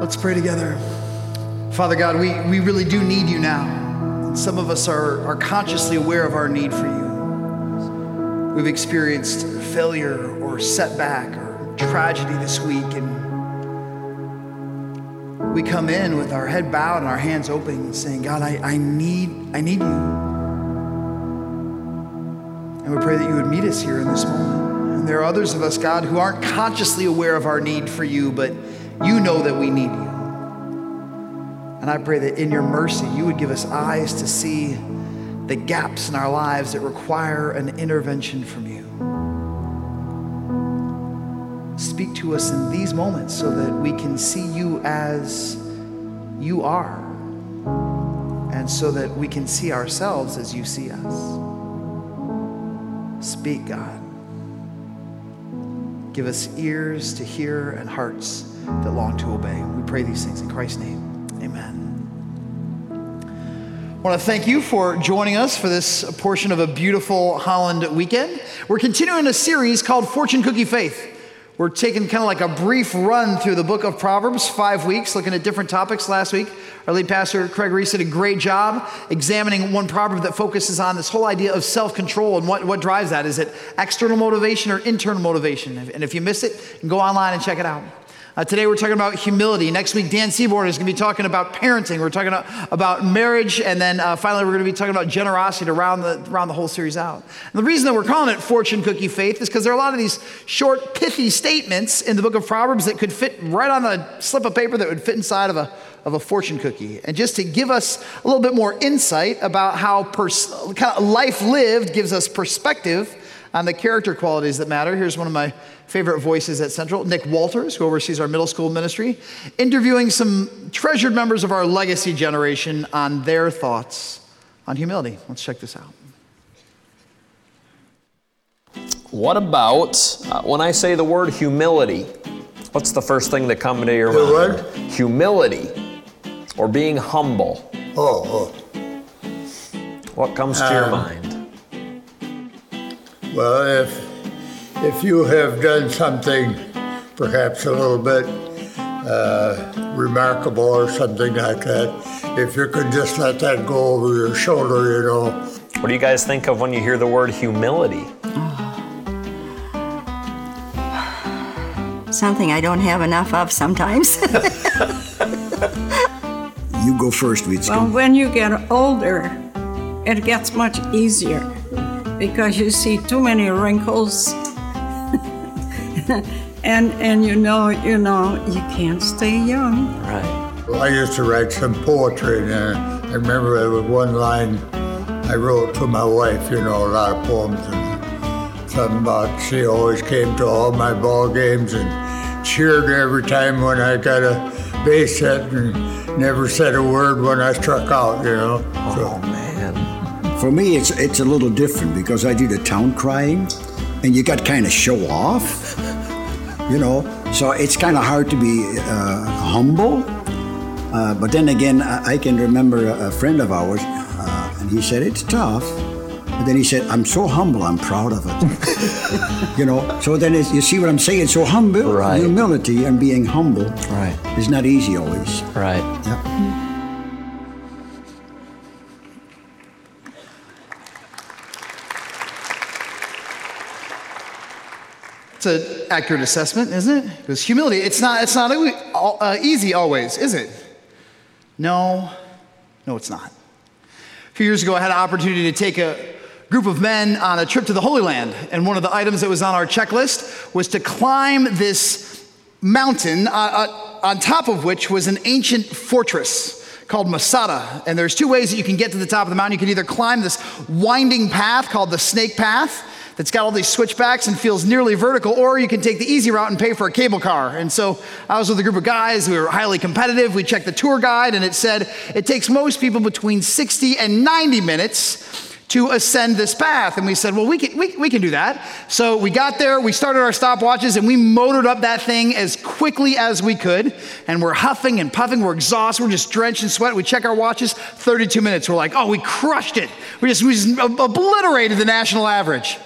Let's pray together. Father God, we, we really do need you now. Some of us are, are consciously aware of our need for you. We've experienced failure or setback or tragedy this week, and we come in with our head bowed and our hands open saying, God, I, I need, I need you. And we pray that you would meet us here in this moment. And there are others of us, God, who aren't consciously aware of our need for you, but you know that we need you. And I pray that in your mercy, you would give us eyes to see the gaps in our lives that require an intervention from you. Speak to us in these moments so that we can see you as you are, and so that we can see ourselves as you see us. Speak, God. Give us ears to hear and hearts that long to obey. We pray these things in Christ's name. Amen. I want to thank you for joining us for this portion of a beautiful Holland weekend. We're continuing a series called Fortune Cookie Faith. We're taking kind of like a brief run through the book of Proverbs, five weeks, looking at different topics last week. Our lead pastor, Craig Reese, did a great job examining one proverb that focuses on this whole idea of self control and what, what drives that. Is it external motivation or internal motivation? And if you missed it, go online and check it out. Uh, today we're talking about humility. Next week, Dan Seaborn is going to be talking about parenting. We're talking about marriage. And then uh, finally, we're going to be talking about generosity to round the, round the whole series out. And the reason that we're calling it Fortune Cookie Faith is because there are a lot of these short, pithy statements in the book of Proverbs that could fit right on a slip of paper that would fit inside of a, of a fortune cookie. And just to give us a little bit more insight about how pers- kind of life lived gives us perspective on the character qualities that matter, here's one of my favorite voices at Central, Nick Walters, who oversees our middle school ministry, interviewing some treasured members of our legacy generation on their thoughts on humility. Let's check this out. What about uh, when I say the word humility? What's the first thing that comes to your The mind? what? Humility or being humble. Oh, What comes to your Um, mind? oh, well, if if you have done something perhaps a little bit uh, remarkable or something like that, if you could just let that go over your shoulder, you know, What do you guys think of when you hear the word humility? Something I don't have enough of sometimes. You go first, Witzke. Well, when you get older, it gets much easier because you see too many wrinkles, and and you know you know you can't stay young. Right. I used to write some poetry, and uh, I remember there was one line I wrote to my wife, you know, a lot of poems, and something about she always came to all my ball games and cheered every time when I got a base hit, and never said a word when I struck out, you know. Oh man. For me, it's it's a little different because I do the town crying, and you got kind of show off, you know. So it's kind of hard to be uh, humble. Uh, but then again, I, I can remember a, friend of ours, uh, and he said it's tough. But then he said, "I'm so humble. I'm proud of it." you know. So then it's, you see what I'm saying? So humble, Right. humility, and being humble Right. is not easy always. Right. Yep. It's an accurate assessment, isn't it? Because humility, it's not, it's not uh, easy always, is it? No, no, it's not. A few years ago, I had an opportunity to take a group of men on a trip to the Holy Land, and one of the items that was on our checklist was to climb this mountain, uh, uh, on top of which was an ancient fortress called Masada. And there's two ways that you can get to the top of the mountain. You can either climb this winding path called the Snake Path, that's got all these switchbacks and feels nearly vertical, or you can take the easy route and pay for a cable car. And so I was with a group of guys, we were highly competitive. We checked the tour guide, and it said it takes most people between 60 and 90 minutes to ascend this path. And we said, well, we can, we, we can do that. So we got there, we started our stopwatches, and we motored up that thing as quickly as we could. And we're huffing and puffing, we're exhausted, we're just drenched in sweat. We check our watches, 32 minutes. We're like, oh, we crushed it. We just, we just obliterated the national average.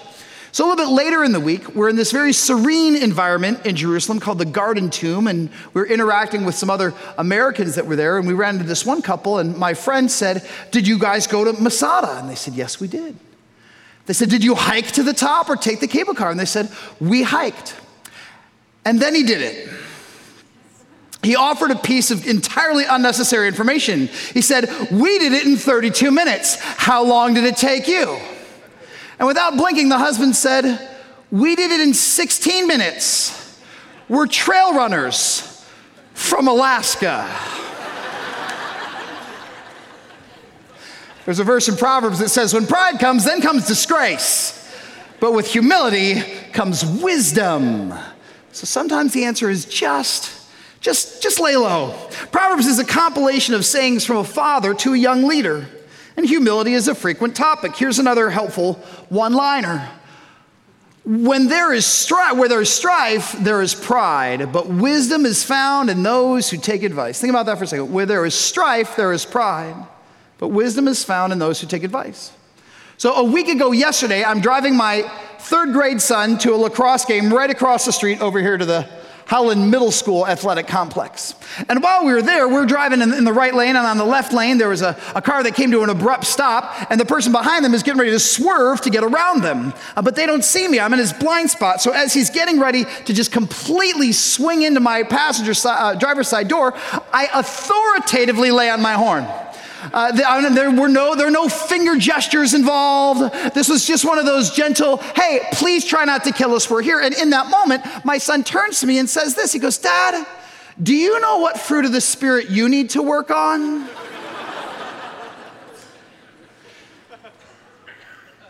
So, a little bit later in the week, we're in this very serene environment in Jerusalem called the Garden Tomb, and we are interacting with some other Americans that were there. And we ran into this one couple, and my friend said, Did you guys go to Masada? And they said, Yes, we did. They said, Did you hike to the top or take the cable car? And they said, We hiked. And then he did it. He offered a piece of entirely unnecessary information. He said, We did it in 32 minutes. How long did it take you? And without blinking, the husband said, We did it in 16 minutes. We're trail runners from Alaska. There's a verse in Proverbs that says, When pride comes, then comes disgrace. But with humility comes wisdom. So sometimes the answer is just, just, just lay low. Proverbs is a compilation of sayings from a father to a young leader and humility is a frequent topic. Here's another helpful one liner. When there is strife, where there is strife, there is pride, but wisdom is found in those who take advice. Think about that for a second. Where there is strife, there is pride, but wisdom is found in those who take advice. So a week ago yesterday, I'm driving my third grade son to a lacrosse game right across the street over here to the Holland Middle School athletic complex. And while we were there, we were driving in, in the right lane, and on the left lane, there was a, a, car that came to an abrupt stop, and the person behind them is getting ready to swerve to get around them. Uh, but they don't see me. I'm in his blind spot. So as he's getting ready to just completely swing into my passenger si- uh, driver's side door, I authoritatively lay on my horn. Uh, there were no there were no finger gestures involved. This was just one of those gentle, "Hey, please try not to kill us. We're here." And in that moment, my son turns to me and says this. He goes, "Dad, do you know what fruit of the spirit you need to work on?"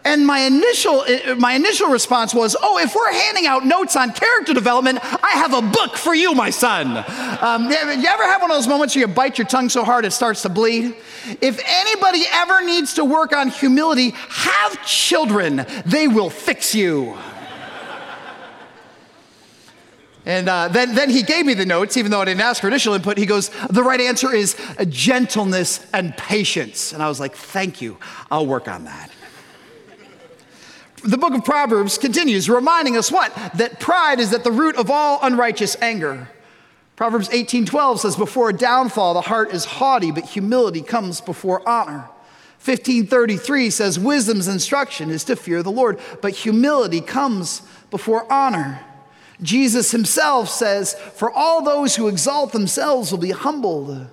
And my initial, my initial response was, Oh, if we're handing out notes on character development, I have a book for you, my son. Um, you ever have one of those moments where you bite your tongue so hard it starts to bleed? If anybody ever needs to work on humility, have children. They will fix you. And uh, then, then he gave me the notes, even though I didn't ask for initial input. He goes, The right answer is gentleness and patience. And I was like, Thank you. I'll work on that the book of Proverbs continues, reminding us what? That pride is at the root of all unrighteous anger. Proverbs 18:12 says, Before a downfall, the heart is haughty, but humility comes before honor. 1533 says, Wisdom's instruction is to fear the Lord, but humility comes before honor. Jesus himself says, For all those who exalt themselves will be humbled,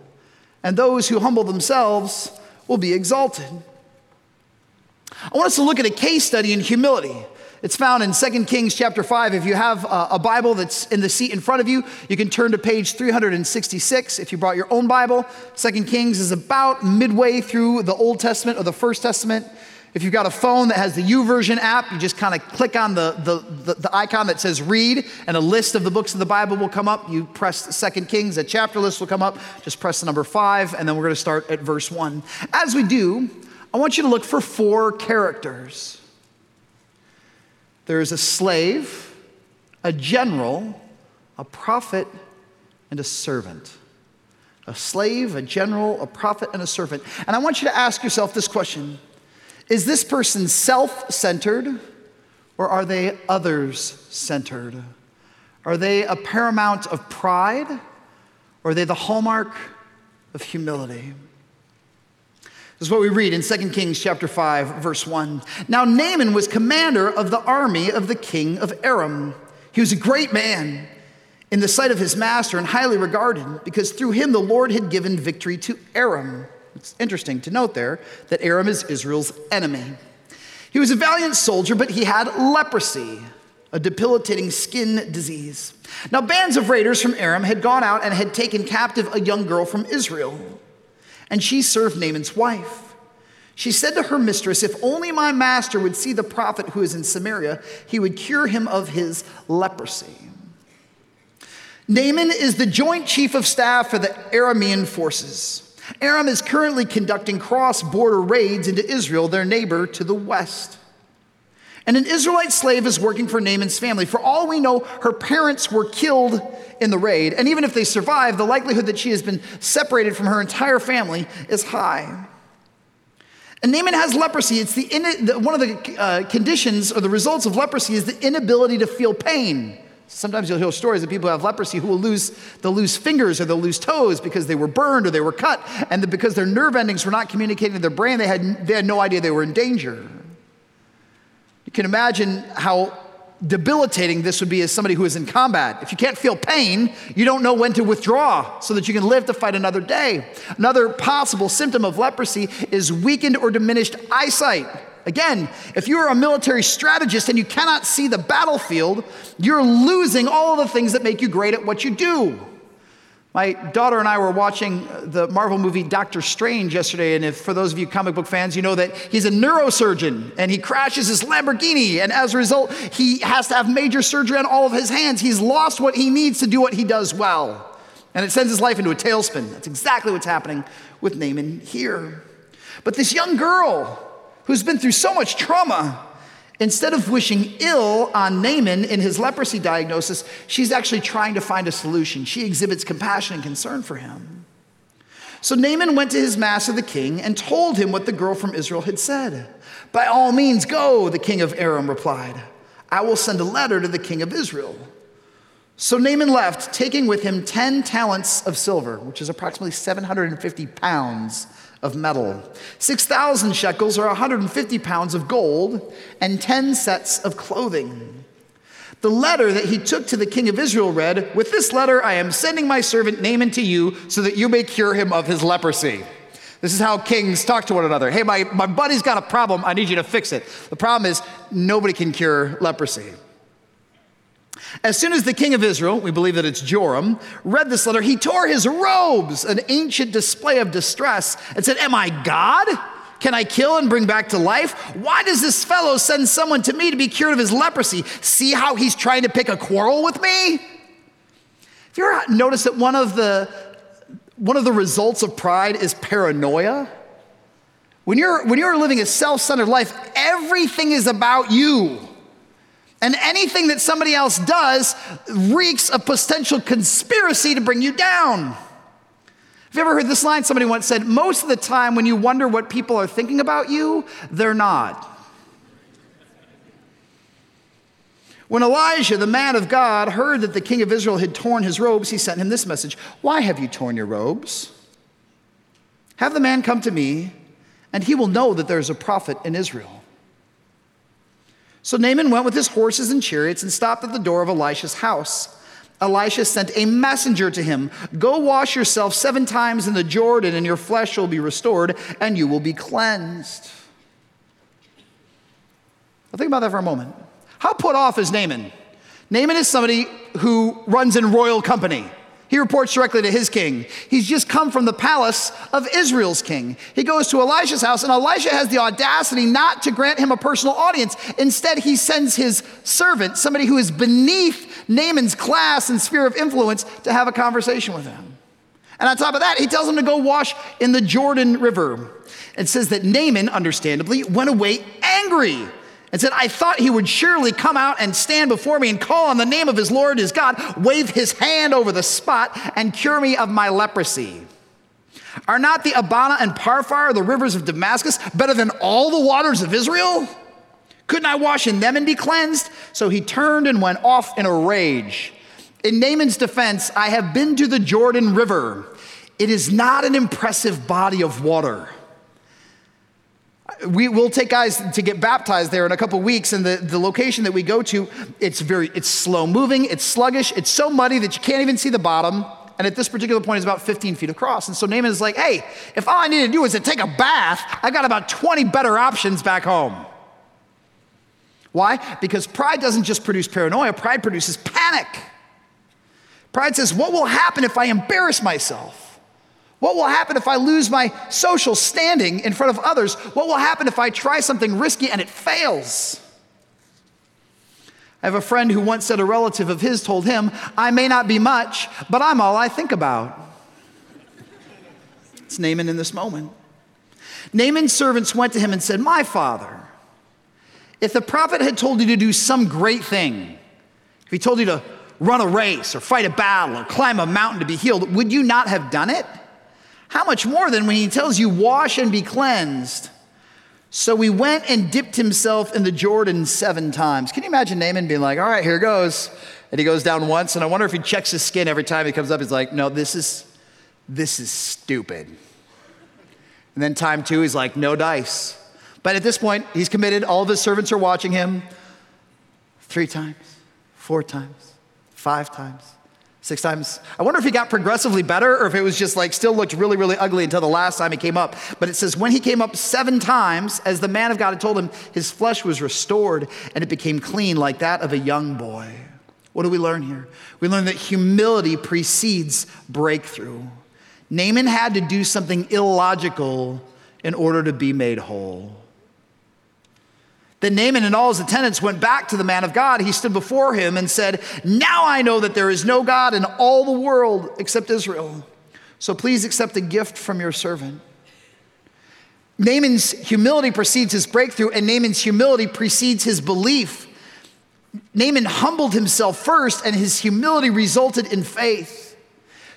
and those who humble themselves will be exalted. I want us to look at a case study in humility. It's found in 2 Kings chapter 5. If you have a Bible that's in the seat in front of you, you can turn to page 366. If you brought your own Bible, 2 Kings is about midway through the Old Testament or the First Testament. If you've got a phone that has the YouVersion app, you just kind of click on the, the, the, the, icon that says read, and a list of the books of the Bible will come up. You press Second Kings, a chapter list will come up. Just press the number five, and then we're going to start at verse one. As we do, I want you to look for four characters there is a slave, a general, a prophet, and a servant. A slave, a general, a prophet, and a servant. And I want you to ask yourself this question Is this person self centered or are they others centered? Are they a paramount of pride or are they the hallmark of humility? This is what we read in 2 Kings chapter 5 verse 1. Now Naaman was commander of the army of the king of Aram. He was a great man in the sight of his master and highly regarded because through him the Lord had given victory to Aram. It's interesting to note there that Aram is Israel's enemy. He was a valiant soldier, but he had leprosy, a debilitating skin disease. Now, bands of raiders from Aram had gone out and had taken captive a young girl from Israel and she served Naaman's wife. She said to her mistress, If only my master would see the prophet who is in Samaria, he would cure him of his leprosy. Naaman is the joint chief of staff for the Aramean forces. Aram is currently conducting cross border raids into Israel, their neighbor to the west. And an Israelite slave is working for Naaman's family. For all we know, her parents were killed in the raid. And even if they survive, the likelihood that she has been separated from her entire family is high. And Naaman has leprosy. It's the, one of the uh, conditions or the results of leprosy is the inability to feel pain. Sometimes you'll hear stories of people who have leprosy who will lose, they'll lose fingers or they'll lose toes because they were burned or they were cut, and because their nerve endings were not communicating to their brain, they had, they had no idea they were in danger. You can imagine how debilitating this would be as somebody who is in combat. If you can't feel pain, you don't know when to withdraw so that you can live to fight another day. Another possible symptom of leprosy is weakened or diminished eyesight. Again, if you are a military strategist and you cannot see the battlefield, you're losing all of the things that make you great at what you do. My daughter and I were watching the Marvel movie Doctor Strange yesterday, and if for those of you comic book fans, you know that he's a neurosurgeon and he crashes his Lamborghini, and as a result, he has to have major surgery on all of his hands. He's lost what he needs to do what he does well, and it sends his life into a tailspin. That's exactly what's happening with Naaman here. But this young girl who's been through so much trauma, Instead of wishing ill on Naaman in his leprosy diagnosis, she's actually trying to find a solution. She exhibits compassion and concern for him. So Naaman went to his master, the king, and told him what the girl from Israel had said. By all means, go, the king of Aram replied. I will send a letter to the king of Israel. So Naaman left, taking with him 10 talents of silver, which is approximately 750 pounds of metal, 6,000 shekels or 150 pounds of gold, and 10 sets of clothing. The letter that he took to the king of Israel read, With this letter I am sending my servant Naaman to you so that you may cure him of his leprosy. This is how kings talk to one another. Hey, my, my buddy's got a problem. I need you to fix it. The problem is, nobody can cure leprosy. As soon as the king of Israel, we believe that it's Joram, read this letter, he tore his robes, an ancient display of distress, and said, Am I God? Can I kill and bring back to life? Why does this fellow send someone to me to be cured of his leprosy? See how he's trying to pick a quarrel with me? Have you ever noticed that one of the one of the results of pride is paranoia? When you're when you're living a self-centered life, everything is about you. And anything that somebody else does reeks of potential conspiracy to bring you down. Have you ever heard this line? Somebody once said, Most of the time when you wonder what people are thinking about you, they're not. When Elisha, the man of God, heard that the king of Israel had torn his robes, he sent him this message Why have you torn your robes? Have the man come to me, and he will know that there is a prophet in Israel. So Naaman went with his horses and chariots and stopped at the door of Elisha's house. Elisha sent a messenger to him Go wash yourself seven times in the Jordan, and your flesh will be restored, and you will be cleansed. Now, think about that for a moment. How put off is Naaman? Naaman is somebody who runs in royal company. He reports directly to his king. He's just come from the palace of Israel's king. He goes to Elisha's house, and Elisha has the audacity not to grant him a personal audience. Instead, he sends his servant, somebody who is beneath Naaman's class and sphere of influence, to have a conversation with him. And on top of that, he tells him to go wash in the Jordan River. It says that Naaman, understandably, went away angry and said, I thought he would surely come out and stand before me and call on the name of his Lord, his God, wave his hand over the spot, and cure me of my leprosy. Are not the Abana and Pharpar, the rivers of Damascus, better than all the waters of Israel? Couldn't I wash in them and be cleansed? So he turned and went off in a rage. In Naaman's defense, I have been to the Jordan River. It is not an impressive body of water we will take guys to get baptized there in a couple weeks and the, the location that we go to it's very it's slow moving it's sluggish it's so muddy that you can't even see the bottom and at this particular point it's about 15 feet across. And so naaman is like hey if all i need to do is to take a bath i've got about 20 better options back home. Why? Because pride doesn't just produce paranoia pride produces panic. Pride says what will happen if i embarrass myself what will happen if I lose my social standing in front of others? What will happen if I try something risky and it fails? I have a friend who once said a relative of his told him, I may not be much, but I'm all I think about. It's Naaman in this moment. Naaman's servants went to him and said, My father, if the prophet had told you to do some great thing, if he told you to run a race or fight a battle or climb a mountain to be healed, would you not have done it? How much more than when he tells you, wash and be cleansed? So he went and dipped himself in the Jordan seven times. Can you imagine Naaman being like, all right, here goes. And he goes down once, and I wonder if he checks his skin every time he comes up. He's like, no, this is, this is stupid. And then time two, he's like, no dice. But at this point, he's committed. All of his servants are watching him. Three times, four times, five times, six times. I wonder if he got progressively better or if it was just like still looked really, really ugly until the last time he came up. But it says, when he came up seven times, as the man of God had told him, his flesh was restored and it became clean like that of a young boy. What do we learn here? We learn that humility precedes breakthrough. Naaman had to do something illogical in order to be made whole. Then Naaman and all his attendants went back to the man of God. He stood before him and said, Now I know that there is no God in all the world except Israel. So please accept a gift from your servant. Naaman's humility precedes his breakthrough, and Naaman's humility precedes his belief. Naaman humbled himself first, and his humility resulted in faith.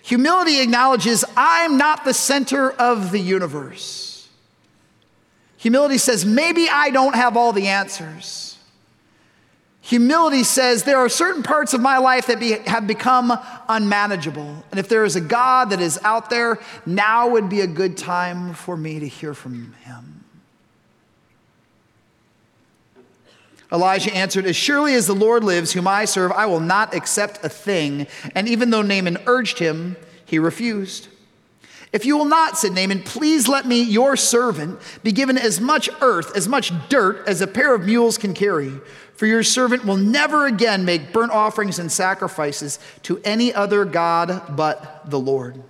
Humility acknowledges, I'm not the center of the universe. Humility says, maybe I don't have all the answers. Humility says, there are certain parts of my life that be, have become unmanageable. And if there is a God that is out there, now would be a good time for me to hear from him. Elisha answered, As surely as the Lord lives, whom I serve, I will not accept a thing. And even though Naaman urged him, he refused. If you will not, said Naaman, please let me, your servant, be given as much earth, as much dirt as a pair of mules can carry. For your servant will never again make burnt offerings and sacrifices to any other God but the Lord.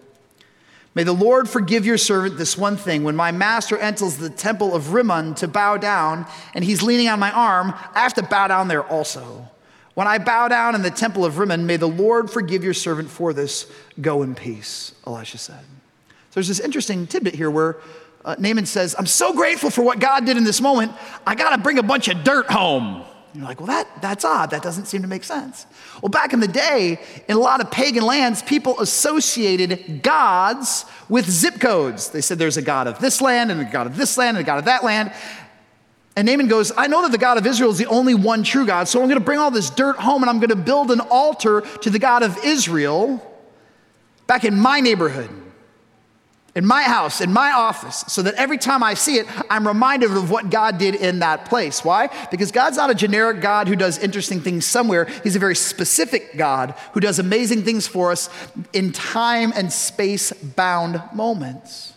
May the Lord forgive your servant this one thing. When my master enters the temple of Rimmon to bow down, and he's leaning on my arm, I have to bow down there also. When I bow down in the temple of Rimmon, may the Lord forgive your servant for this. Go in peace, Elisha said. There's this interesting tidbit here where uh, Naaman says, I'm so grateful for what God did in this moment, I got to bring a bunch of dirt home. And you're like, well, that, that's odd. That doesn't seem to make sense. Well, back in the day, in a lot of pagan lands, people associated gods with zip codes. They said there's a God of this land, and a God of this land, and a God of that land. And Naaman goes, I know that the God of Israel is the only one true God, so I'm going to bring all this dirt home and I'm going to build an altar to the God of Israel back in my neighborhood in my house, in my office, so that every time I see it, I'm reminded of what God did in that place. Why? Because God's not a generic God who does interesting things somewhere. He's a very specific God who does amazing things for us in time and space bound moments.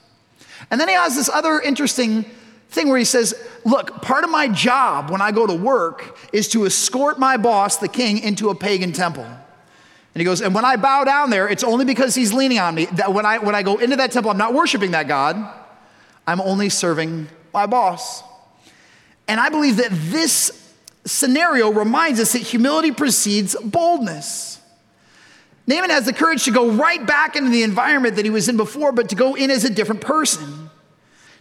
And then he has this other interesting thing where he says, Look, part of my job when I go to work is to escort my boss, the king, into a pagan temple. And he goes, and when I bow down there, it's only because he's leaning on me. That when I when I go into that temple, I'm not worshiping that God. I'm only serving my boss. And I believe that this scenario reminds us that humility precedes boldness. Naaman has the courage to go right back into the environment that he was in before, but to go in as a different person.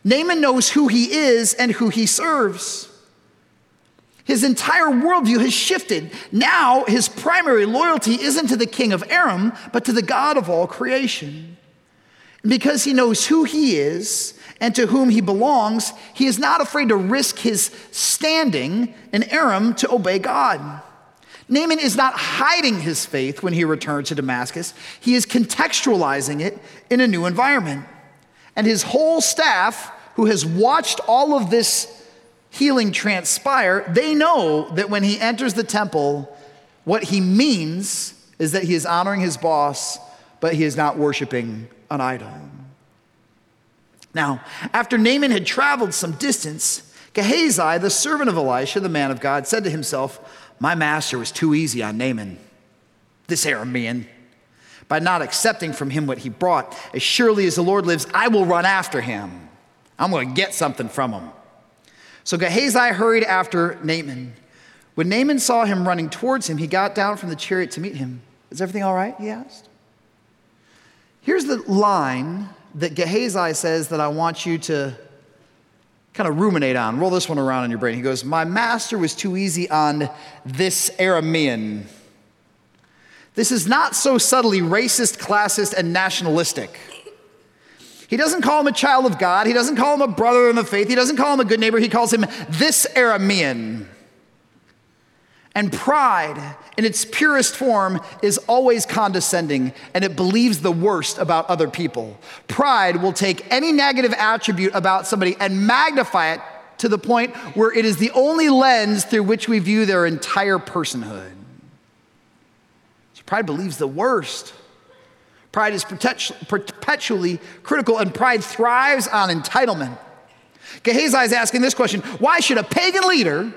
Naaman knows who he is and who he serves. His entire worldview has shifted. Now, his primary loyalty isn't to the king of Aram, but to the God of all creation. Because he knows who he is and to whom he belongs, he is not afraid to risk his standing in Aram to obey God. Naaman is not hiding his faith when he returns to Damascus, he is contextualizing it in a new environment. And his whole staff, who has watched all of this healing transpire, they know that when he enters the temple, what he means is that he is honoring his boss, but he is not worshiping an idol. Now, after Naaman had traveled some distance, Gehazi, the servant of Elisha, the man of God, said to himself, My master was too easy on Naaman, this Aramean, by not accepting from him what he brought. As surely as the Lord lives, I will run after him. I'm going to get something from him. So Gehazi hurried after Naaman. When Naaman saw him running towards him, he got down from the chariot to meet him. Is everything all right? He asked. Here's the line that Gehazi says that I want you to kind of ruminate on. Roll this one around in your brain. He goes, My master was too easy on this Aramean. This is not so subtly racist, classist, and nationalistic. He doesn't call him a child of God. He doesn't call him a brother in the faith. He doesn't call him a good neighbor. He calls him this Aramean. And pride, in its purest form, is always condescending and it believes the worst about other people. Pride will take any negative attribute about somebody and magnify it to the point where it is the only lens through which we view their entire personhood. So pride believes the worst. Pride is perpetually critical, and pride thrives on entitlement. Gehazi is asking this question Why should a pagan leader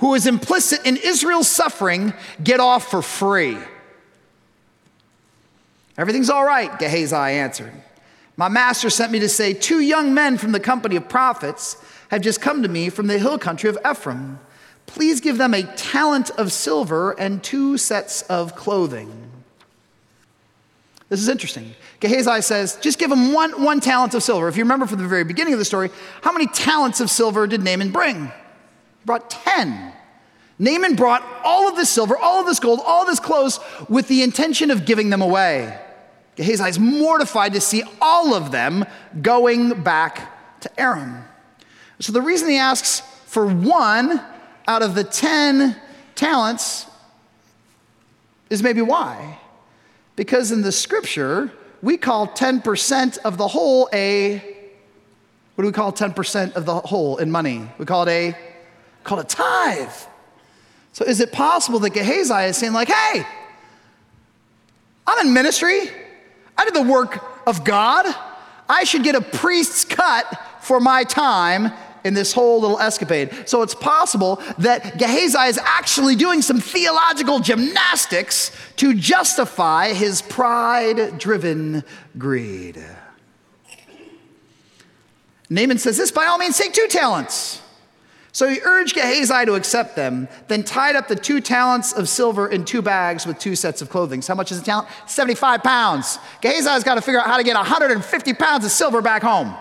who is implicit in Israel's suffering get off for free? Everything's all right, Gehazi answered. My master sent me to say, Two young men from the company of prophets have just come to me from the hill country of Ephraim. Please give them a talent of silver and two sets of clothing. This is interesting. Gehazi says, just give him one, one talent of silver. If you remember from the very beginning of the story, how many talents of silver did Naaman bring? He brought 10. Naaman brought all of this silver, all of this gold, all of this clothes with the intention of giving them away. Gehazi is mortified to see all of them going back to Aram. So the reason he asks for one out of the 10 talents is maybe why? Because in the scripture, we call 10% of the whole a, what do we call 10% of the whole in money? We call it a, call it tithe. So is it possible that Gehazi is saying like, hey, I'm in ministry. I did the work of God. I should get a priest's cut for my time in this whole little escapade. So it's possible that Gehazi is actually doing some theological gymnastics to justify his pride driven greed. Naaman says this by all means, take two talents. So he urged Gehazi to accept them, then tied up the two talents of silver in two bags with two sets of clothing. So how much is a talent? 75 pounds. Gehazi's got to figure out how to get 150 pounds of silver back home.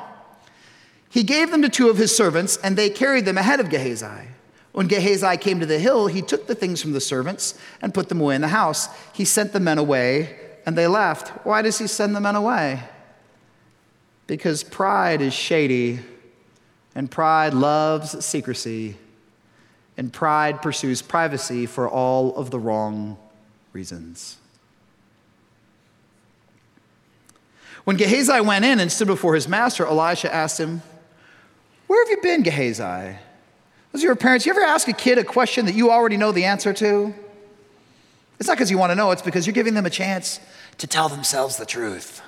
He gave them to two of his servants, and they carried them ahead of Gehazi. When Gehazi came to the hill, he took the things from the servants and put them away in the house. He sent the men away, and they left. Why does he send the men away? Because pride is shady, and pride loves secrecy, and pride pursues privacy for all of the wrong reasons. When Gehazi went in and stood before his master, Elisha asked him, where have you been, Gehazi? Those Was your parents, you ever ask a kid a question that you already know the answer to? It's not because you want to know, it's because you're giving them a chance to tell themselves the truth.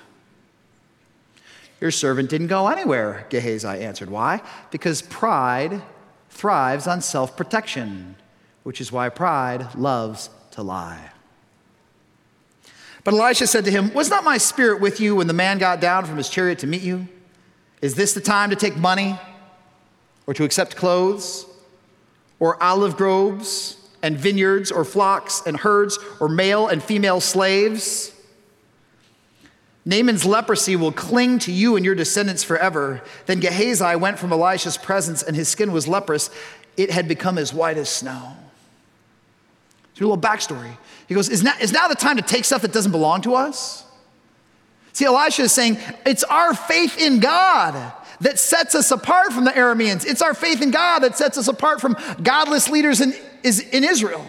Your servant didn't go anywhere, Gehazi answered. Why? Because pride thrives on self protection, which is why pride loves to lie. But Elisha said to him, Was not my spirit with you when the man got down from his chariot to meet you? Is this the time to take money? Or to accept clothes, or olive groves and vineyards, or flocks and herds, or male and female slaves. Naaman's leprosy will cling to you and your descendants forever. Then Gehazi went from Elisha's presence, and his skin was leprous. It had become as white as snow. So a little backstory. He goes, is now, is now the time to take stuff that doesn't belong to us? See, Elisha is saying, it's our faith in God that sets us apart from the Arameans. It's our faith in God that sets us apart from godless leaders in, is, in Israel.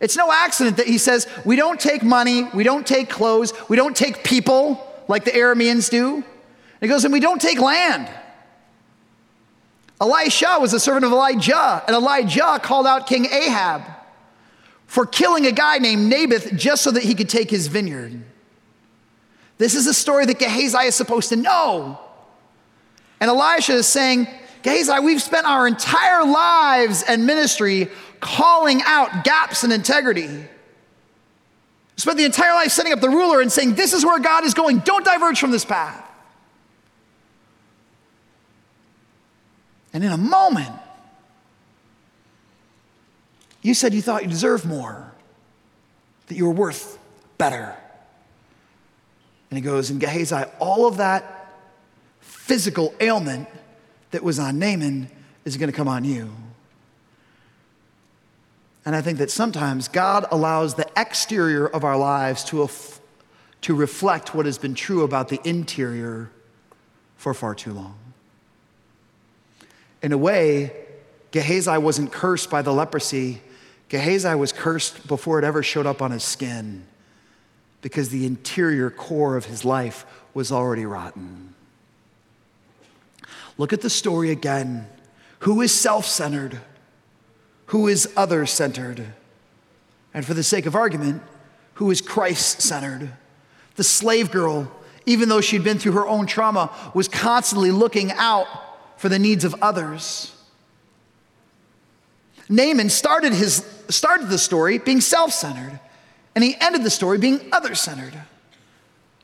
It's no accident that he says, we don't take money, we don't take clothes, we don't take people like the Arameans do. And he goes, and we don't take land. Elisha was a servant of Elijah, and Elijah called out King Ahab for killing a guy named Naboth just so that he could take his vineyard. This is a story that Gehazi is supposed to know. And Elisha is saying, Gehazi, we've spent our entire lives and ministry calling out gaps in integrity. Spent the entire life setting up the ruler and saying, This is where God is going. Don't diverge from this path. And in a moment, you said you thought you deserved more, that you were worth better. And he goes, and Gehazi, all of that physical ailment that was on Naaman is going to come on you. And I think that sometimes God allows the exterior of our lives to, af- to reflect what has been true about the interior for far too long. In a way, Gehazi wasn't cursed by the leprosy. Gehazi was cursed before it ever showed up on his skin because the interior core of his life was already rotten. Look at the story again. Who is self centered? Who is other centered? And for the sake of argument, who is Christ centered? The slave girl, even though she'd been through her own trauma, was constantly looking out for the needs of others. Naaman started, his, started the story being self centered, and he ended the story being other centered.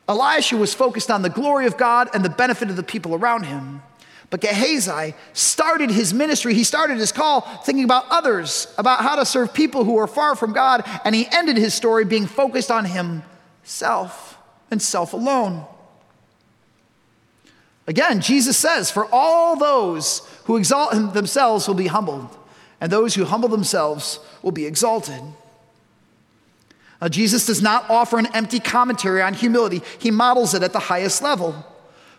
Elisha was focused on the glory of God and the benefit of the people around him. But Gehazi started his ministry, he started his call thinking about others, about how to serve people who are far from God, and he ended his story being focused on himself and self alone. Again, Jesus says, For all those who exalt themselves will be humbled, and those who humble themselves will be exalted. Now, Jesus does not offer an empty commentary on humility, he models it at the highest level.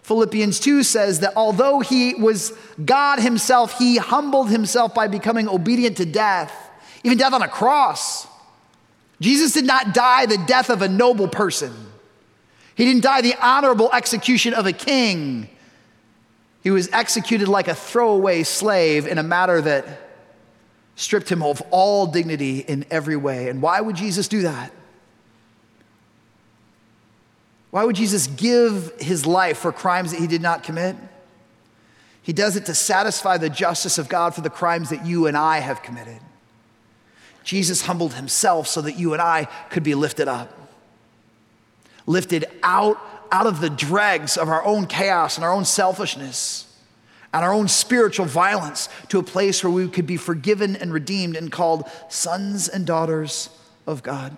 Philippians 2 says that although he was God himself, he humbled himself by becoming obedient to death, even death on a cross. Jesus did not die the death of a noble person. He didn't die the honorable execution of a king. He was executed like a throwaway slave in a matter that stripped him of all dignity in every way. And why would Jesus do that? Why would Jesus give his life for crimes that he did not commit? He does it to satisfy the justice of God for the crimes that you and I have committed. Jesus humbled himself so that you and I could be lifted up, lifted out, out of the dregs of our own chaos and our own selfishness and our own spiritual violence to a place where we could be forgiven and redeemed and called sons and daughters of God.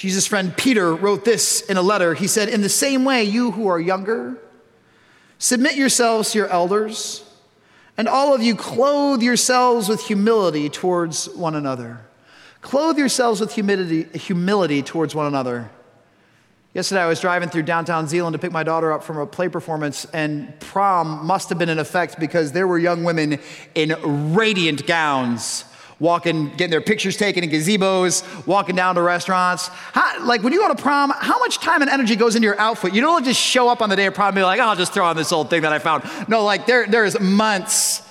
Jesus' friend Peter wrote this in a letter. He said, In the same way, you who are younger, submit yourselves to your elders, and all of you clothe yourselves with humility towards one another. Clothe yourselves with humility, humility towards one another. Yesterday, I was driving through downtown Zeeland to pick my daughter up from a play performance, and prom must have been in effect because there were young women in radiant gowns walking, getting their pictures taken in gazebos, walking down to restaurants. How, like when you go to prom, how much time and energy goes into your outfit? You don't just show up on the day of prom and be like, oh, I'll just throw on this old thing that I found. No, like there, there's months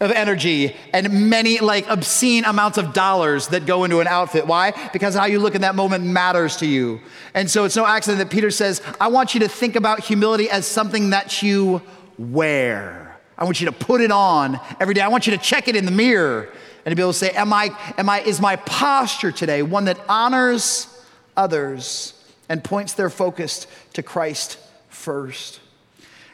of energy and many like obscene amounts of dollars that go into an outfit. Why? Because how you look in that moment matters to you. And so it's no accident that Peter says, I want you to think about humility as something that you wear. I want you to put it on every day. I want you to check it in the mirror and to be able to say, am I, am I, is my posture today one that honors others and points their focus to Christ first?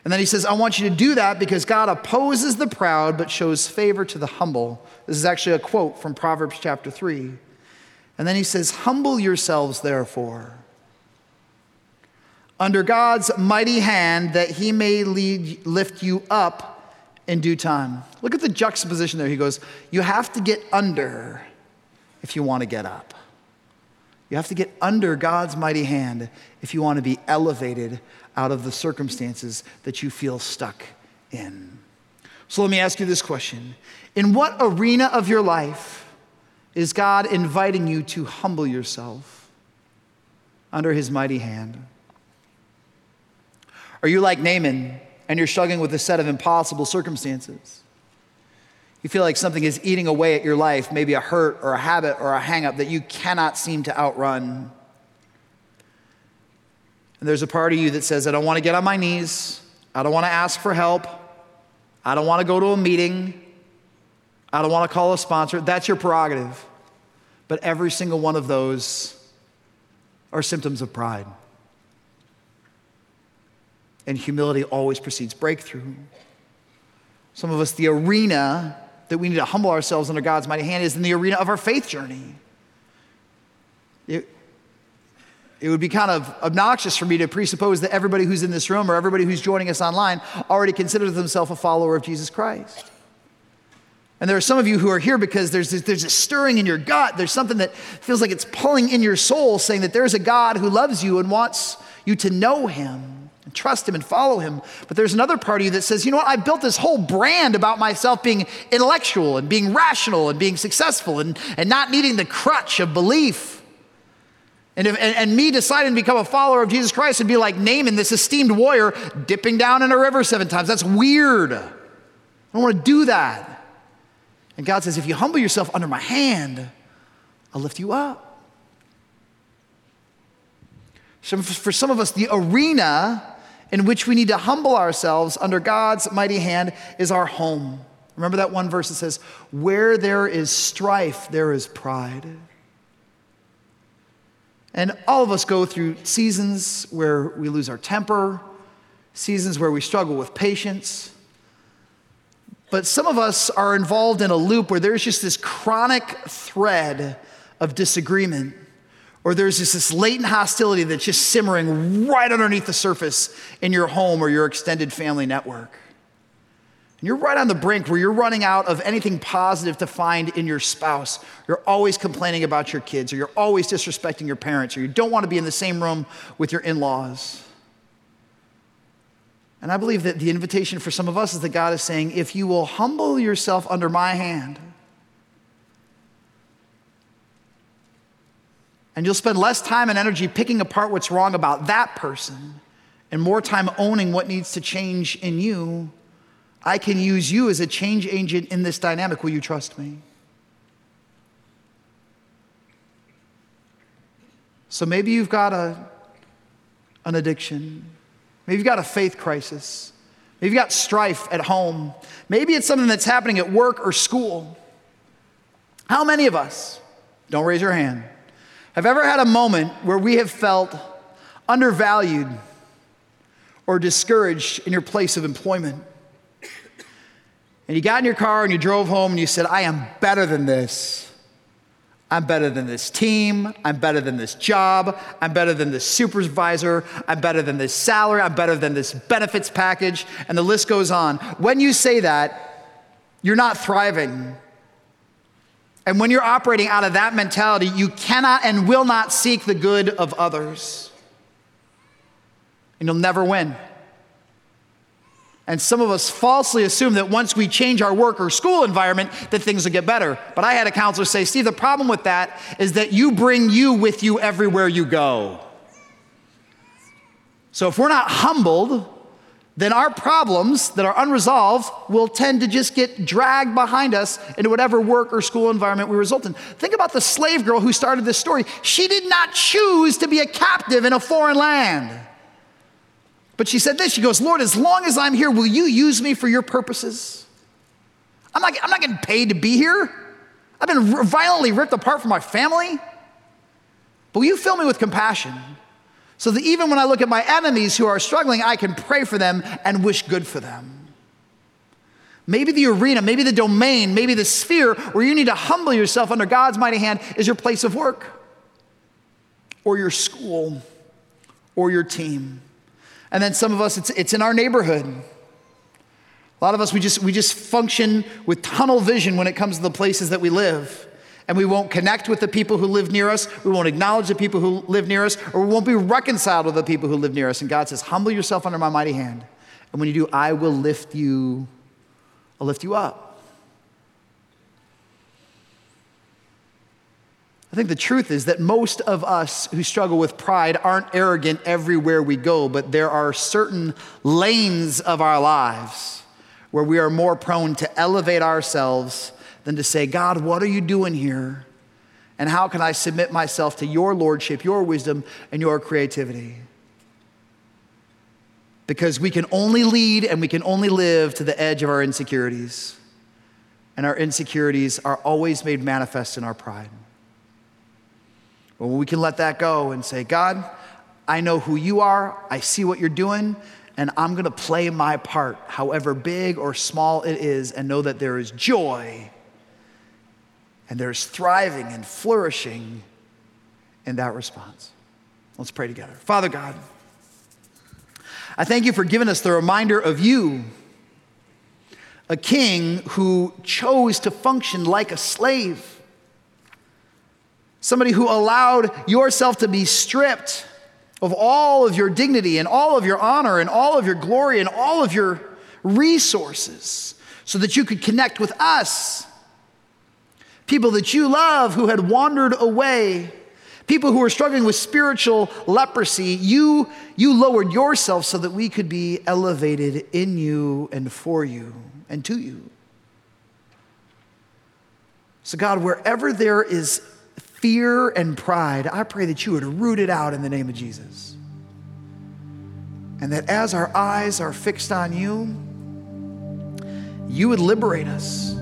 And then he says, I want you to do that because God opposes the proud but shows favor to the humble. This is actually a quote from Proverbs chapter 3. And then he says, Humble yourselves, therefore, under God's mighty hand, that he may lead, lift you up in due time. Look at the juxtaposition there. He goes, You have to get under if you want to get up. You have to get under God's mighty hand if you want to be elevated out of the circumstances that you feel stuck in. So let me ask you this question In what arena of your life is God inviting you to humble yourself under his mighty hand? Are you like Naaman? And you're struggling with a set of impossible circumstances. You feel like something is eating away at your life, maybe a hurt or a habit or a hangup that you cannot seem to outrun. And there's a part of you that says, I don't want to get on my knees. I don't want to ask for help. I don't want to go to a meeting. I don't want to call a sponsor. That's your prerogative. But every single one of those are symptoms of pride and humility always precedes breakthrough. Some of us, the arena that we need to humble ourselves under God's mighty hand is in the arena of our faith journey. It, it would be kind of obnoxious for me to presuppose that everybody who's in this room or everybody who's joining us online already considers themselves a follower of Jesus Christ. And there are some of you who are here because there's this, there's a stirring in your gut. There's something that feels like it's pulling in your soul, saying that there's a God who loves you and wants you to know him and trust him and follow him. But there's another part of you that says, you know what, I built this whole brand about myself being intellectual and being rational and being successful and, and not needing the crutch of belief. And, if, and, and, me deciding to become a follower of Jesus Christ would be like Naaman, this esteemed warrior, dipping down in a river seven times. That's weird. I don't want to do that. And God says, if you humble yourself under my hand, I'll lift you up. So for some of us, the arena in which we need to humble ourselves under God's mighty hand is our home. Remember that one verse that says, Where there is strife, there is pride. And all of us go through seasons where we lose our temper, seasons where we struggle with patience. But some of us are involved in a loop where there's just this chronic thread of disagreement, or there's just this latent hostility that's just simmering right underneath the surface in your home or your extended family network. And you're right on the brink where you're running out of anything positive to find in your spouse. You're always complaining about your kids, or you're always disrespecting your parents, or you don't want to be in the same room with your in laws. And I believe that the invitation for some of us is that God is saying, if you will humble yourself under my hand, and you'll spend less time and energy picking apart what's wrong about that person and more time owning what needs to change in you, I can use you as a change agent in this dynamic. Will you trust me? So maybe you've got a, an addiction. Maybe you've got a faith crisis. Maybe you've got strife at home. Maybe it's something that's happening at work or school. How many of us, don't raise your hand, have ever had a moment where we have felt undervalued or discouraged in your place of employment? And you got in your car and you drove home and you said, I am better than this. I'm better than this team. I'm better than this job. I'm better than this supervisor. I'm better than this salary. I'm better than this benefits package. And the list goes on. When you say that, you're not thriving. And when you're operating out of that mentality, you cannot and will not seek the good of others. And you'll never win. And some of us falsely assume that once we change our work or school environment, that things will get better. But I had a counselor say, Steve, the problem with that is that you bring you with you everywhere you go. So if we're not humbled, then our problems that are unresolved will tend to just get dragged behind us into whatever work or school environment we result in. Think about the slave girl who started this story. She did not choose to be a captive in a foreign land. But she said this She goes, Lord, as long as I'm here, will you use me for your purposes? I'm not, I'm not getting paid to be here. I've been violently ripped apart from my family. But will you fill me with compassion so that even when I look at my enemies who are struggling, I can pray for them and wish good for them? Maybe the arena, maybe the domain, maybe the sphere where you need to humble yourself under God's mighty hand is your place of work, or your school, or your team. And then some of us, it's, it's in our neighborhood. A lot of us, we just, we just function with tunnel vision when it comes to the places that we live. And we won't connect with the people who live near us. We won't acknowledge the people who live near us, or we won't be reconciled with the people who live near us. And God says, Humble yourself under my mighty hand. And when you do, I will lift you, I'll lift you up. I think the truth is that most of us who struggle with pride aren't arrogant everywhere we go, but there are certain lanes of our lives where we are more prone to elevate ourselves than to say, God, what are you doing here? And how can I submit myself to your lordship, your wisdom, and your creativity? Because we can only lead and we can only live to the edge of our insecurities. And our insecurities are always made manifest in our pride. But Well, we can let that go and say, God, I know who you are, I see what you're doing, and I'm gonna play my part, however big or small it is, and know that there is joy and there's thriving and flourishing in that response. Let's pray together. Father God, I thank you for giving us the reminder of you, a king who chose to function like a slave, somebody who allowed yourself to be stripped of all of your dignity and all of your honor and all of your glory and all of your resources so that you could connect with us. People that you love who had wandered away, people who were struggling with spiritual leprosy, you, you lowered yourself so that we could be elevated in you and for you and to you. So, God, wherever there is fear and pride, I pray that you would root it out in the name of Jesus. And that as our eyes are fixed on you, you would liberate us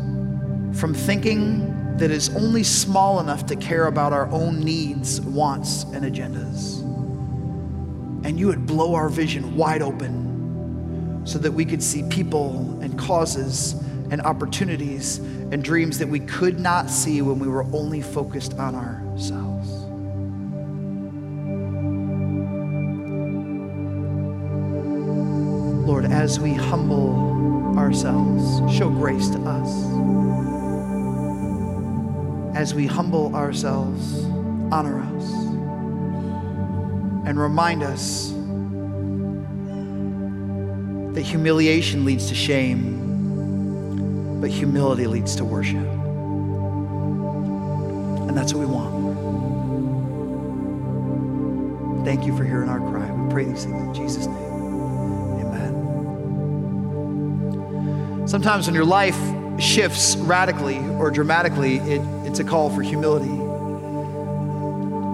from thinking that is only small enough to care about our own needs, wants, and agendas. And you would blow our vision wide open so that we could see people and causes and opportunities and dreams that we could not see when we were only focused on ourselves. Lord, as we humble ourselves, show grace to us. As we humble ourselves, honor us and remind us that humiliation leads to shame, but humility leads to worship. And that's what we want. Thank you for hearing our cry. We pray these things in Jesus' name. Amen. Sometimes when your life shifts radically or dramatically, it, it's a call for humility.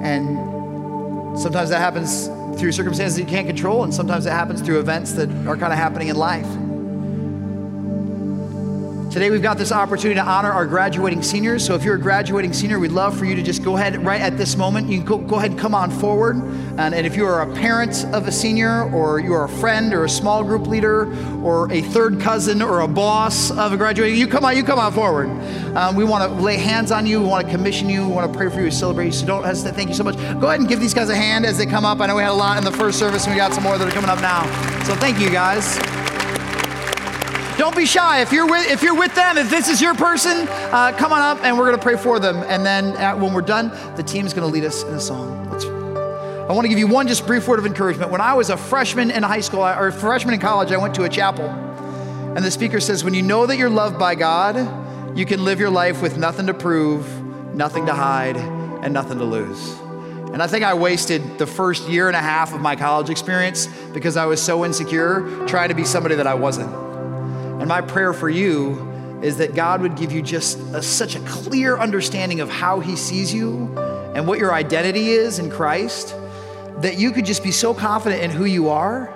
And sometimes that happens through circumstances you can't control, and sometimes it happens through events that are kind of happening in life. Today, we've got this opportunity to honor our graduating seniors. So, if you're a graduating senior, we'd love for you to just go ahead right at this moment. You can go, go ahead and come on forward. And, and if you are a parent of a senior, or you are a friend, or a small group leader, or a third cousin, or a boss of a graduating, you come on, you come on forward. Um, we want to lay hands on you. We want to commission you. We want to pray for you, celebrate you. So, don't hesitate. Thank you so much. Go ahead and give these guys a hand as they come up. I know we had a lot in the first service, and we got some more that are coming up now. So, thank you guys. Don't be shy. If you're with, if you're with them, if this is your person, uh, come on up and we're going to pray for them. And then at, when we're done, the team's going to lead us in a song. Let's, I want to give you one just brief word of encouragement. When I was a freshman in high school or freshman in college, I went to a chapel. And the speaker says, When you know that you're loved by God, you can live your life with nothing to prove, nothing to hide, and nothing to lose. And I think I wasted the first year and a half of my college experience because I was so insecure trying to be somebody that I wasn't. And my prayer for you is that God would give you just a, such a clear understanding of how He sees you and what your identity is in Christ that you could just be so confident in who you are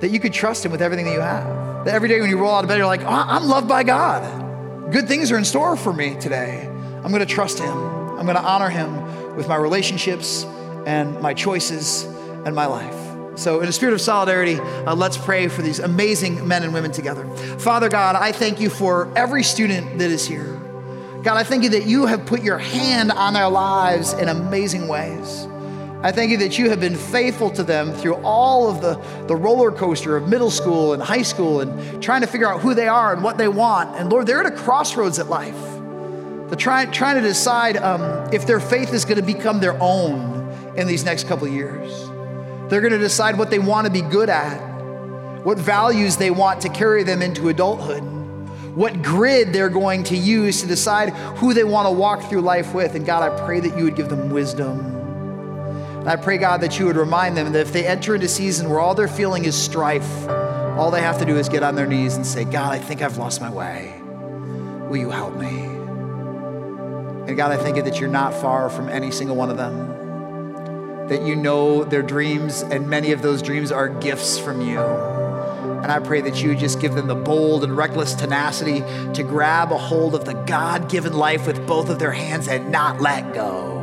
that you could trust Him with everything that you have. That every day when you roll out of bed, you're like, oh, I'm loved by God. Good things are in store for me today. I'm going to trust Him. I'm going to honor Him with my relationships and my choices and my life. So, in a spirit of solidarity, uh, let's pray for these amazing men and women together. Father God, I thank you for every student that is here. God, I thank you that you have put your hand on their lives in amazing ways. I thank you that you have been faithful to them through all of the, the roller coaster of middle school and high school and trying to figure out who they are and what they want. And Lord, they're at a crossroads at life. They're trying, trying to decide um, if their faith is going to become their own in these next couple years. They're going to decide what they want to be good at, what values they want to carry them into adulthood, what grid they're going to use to decide who they want to walk through life with. And God, I pray that you would give them wisdom. And I pray, God, that you would remind them that if they enter into a season where all they're feeling is strife, all they have to do is get on their knees and say, God, I think I've lost my way. Will you help me? And God, I thank you that you're not far from any single one of them that you know their dreams, and many of those dreams are gifts from you. And I pray that you just give them the bold and reckless tenacity to grab a hold of the God given life with both of their hands and not let go.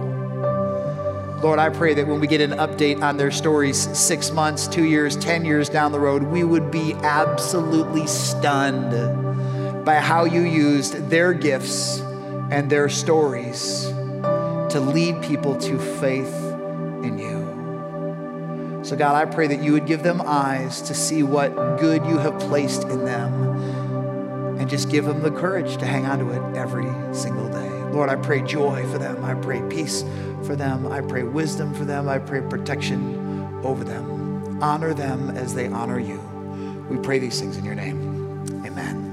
Lord, I pray that when we get an update on their stories six months, two years, 10 years down the road, we would be absolutely stunned by how you used their gifts and their stories to lead people to faith in you. So, God, I pray that you would give them eyes to see what good you have placed in them and just give them the courage to hang on to it every single day. Lord, I pray joy for them. I pray peace for them. I pray wisdom for them. I pray protection over them. Honor them as they honor you. We pray these things in your name. Amen.